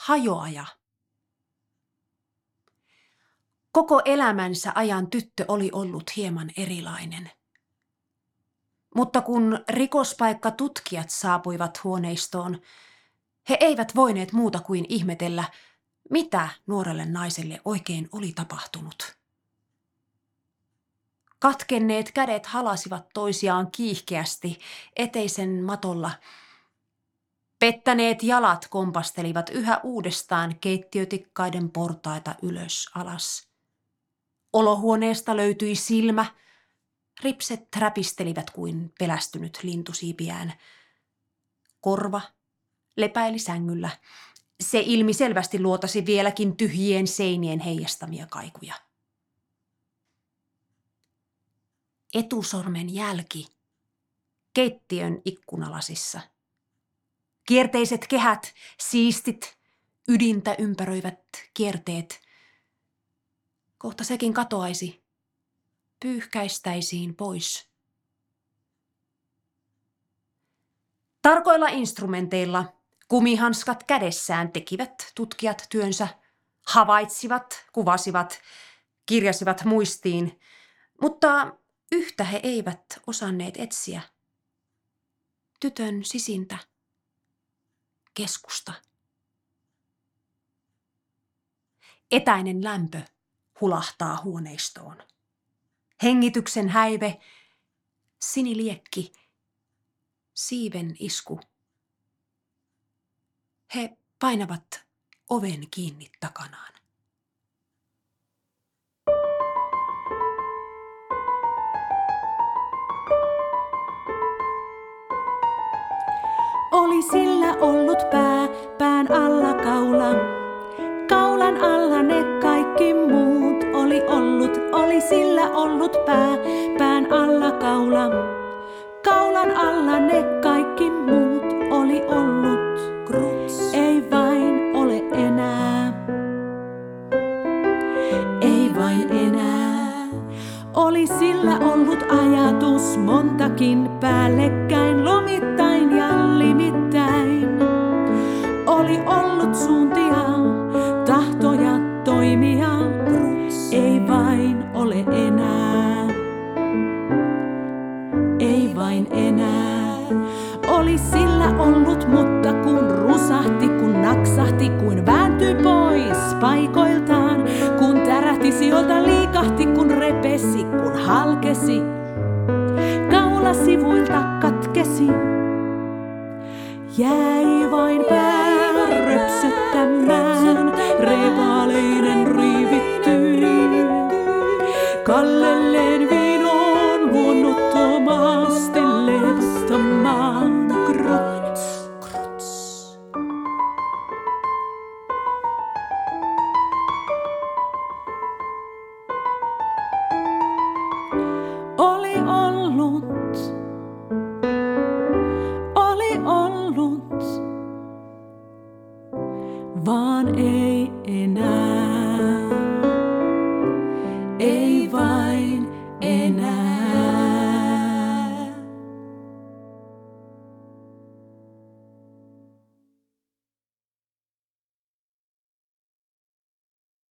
hajoaja. Koko elämänsä ajan tyttö oli ollut hieman erilainen. Mutta kun rikospaikka tutkijat saapuivat huoneistoon, he eivät voineet muuta kuin ihmetellä, mitä nuorelle naiselle oikein oli tapahtunut. Katkenneet kädet halasivat toisiaan kiihkeästi eteisen matolla. Pettäneet jalat kompastelivat yhä uudestaan keittiötikkaiden portaita ylös alas. Olohuoneesta löytyi silmä. Ripset räpistelivät kuin pelästynyt lintusiipiään. Korva lepäili sängyllä. Se ilmi selvästi luotasi vieläkin tyhjien seinien heijastamia kaikuja. Etusormen jälki keittiön ikkunalasissa. Kierteiset kehät, siistit, ydintä ympäröivät kierteet. Kohta sekin katoaisi. Pyyhkäistäisiin pois. Tarkoilla instrumenteilla, kumihanskat kädessään tekivät tutkijat työnsä, havaitsivat, kuvasivat, kirjasivat muistiin, mutta yhtä he eivät osanneet etsiä. Tytön sisintä, keskusta. Etäinen lämpö hulahtaa huoneistoon. Hengityksen häive, siniliekki, siiven isku. He painavat oven kiinni takanaan. Oli sillä ollut pää, pään alla kaula. Kaulan alla ne kaikki muut oli ollut, oli sillä ollut pää, pään alla kaula. Kaulan alla ne kaikki muut oli ollut. Kruts. Ei vain ole enää. Ei vain enää. Oli sillä ollut ajatus montakin päällekkäin lomittain ja limittäin. Vain enää. Oli sillä ollut, mutta kun rusahti, kun naksahti, kun vääntyi pois paikoiltaan, kun tärähti sieltä liikahti, kun repesi, kun halkesi, kaula sivuilta katkesi. Jäi vain pää röpsöttämään, repaleinen riivittyy. Kalle van één